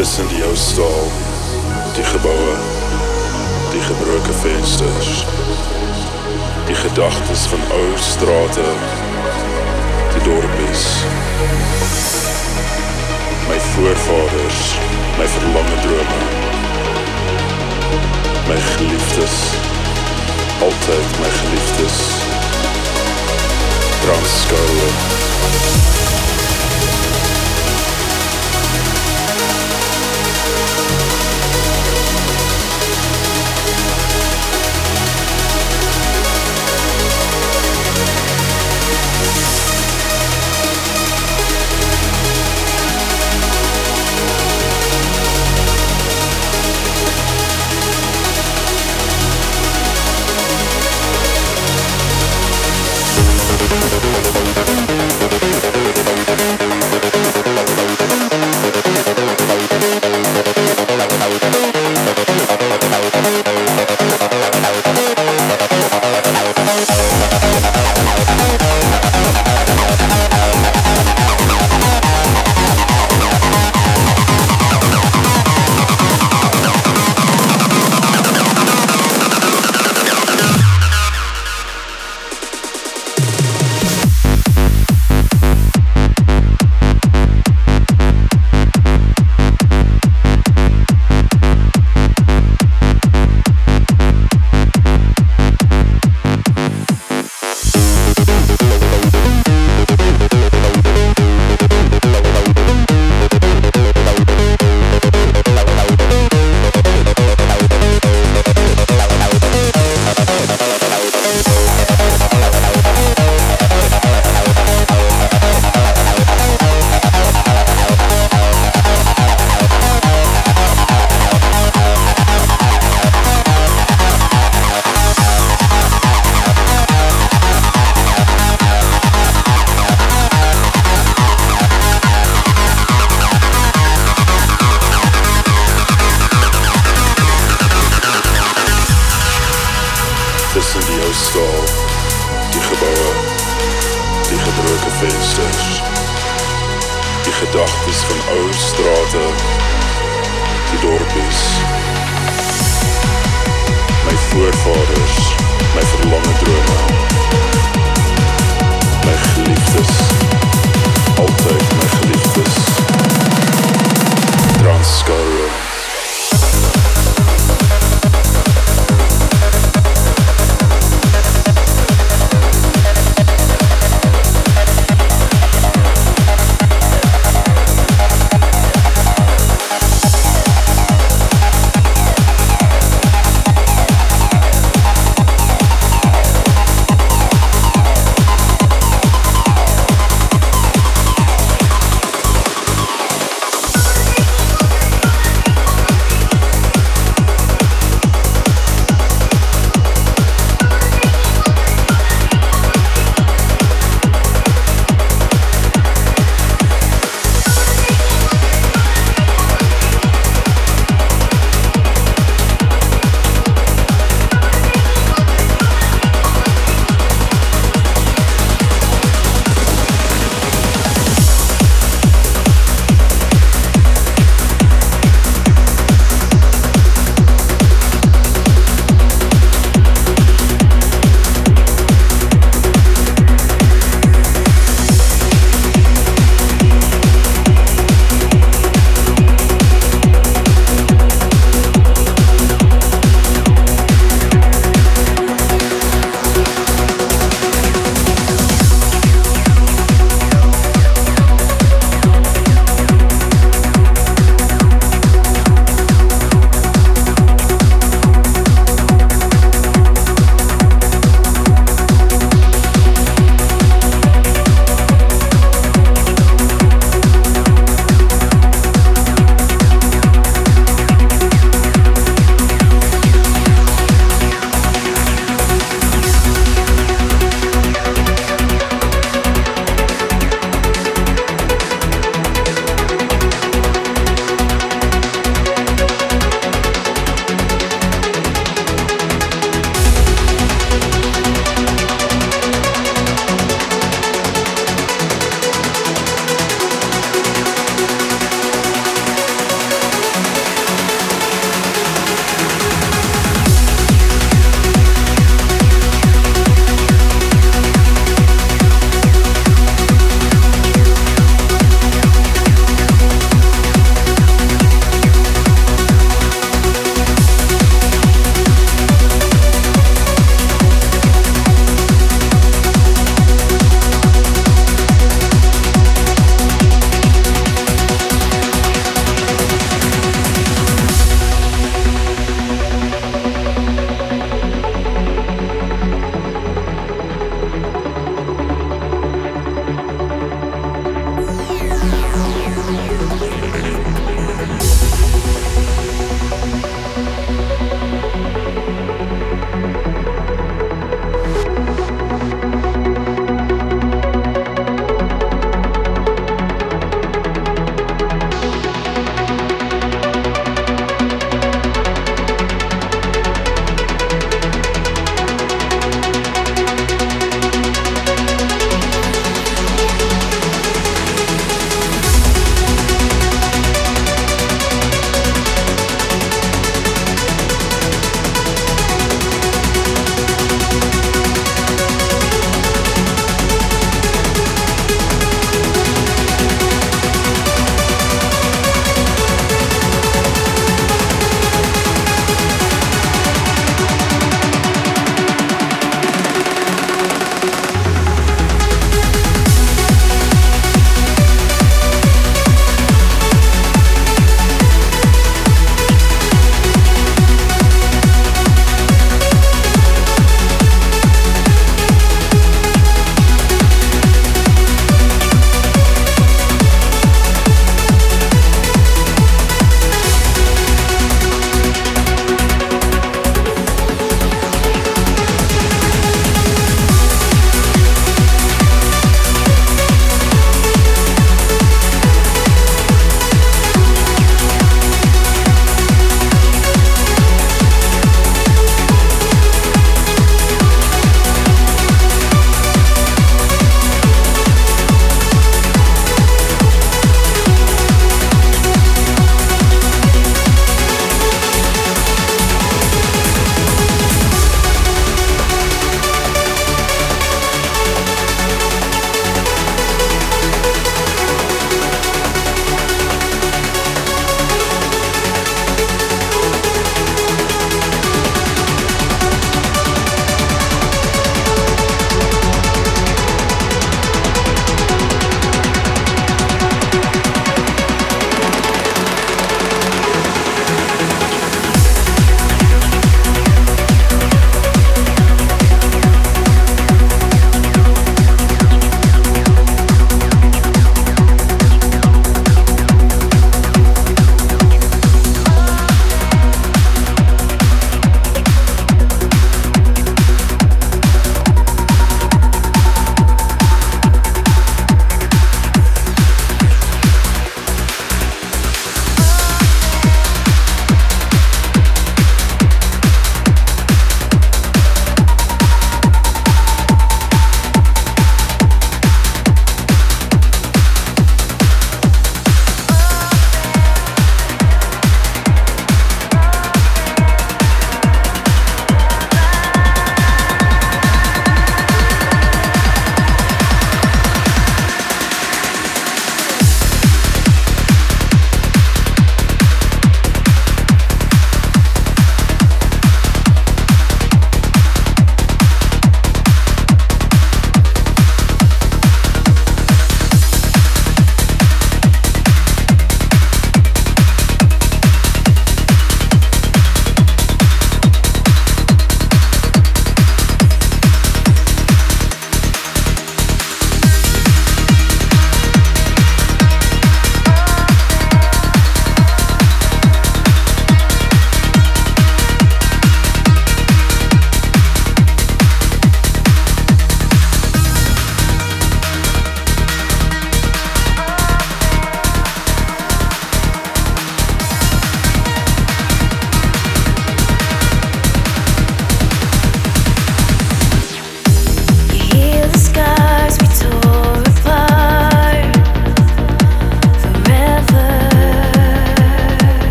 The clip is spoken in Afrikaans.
tussen die ou staal, die geboue, die gebroke vensters, die gedagtes van ou strate, die dorpies. My voorvaders, my verlange drome, my geliefdes, altyd my geliefdes. Transskoue.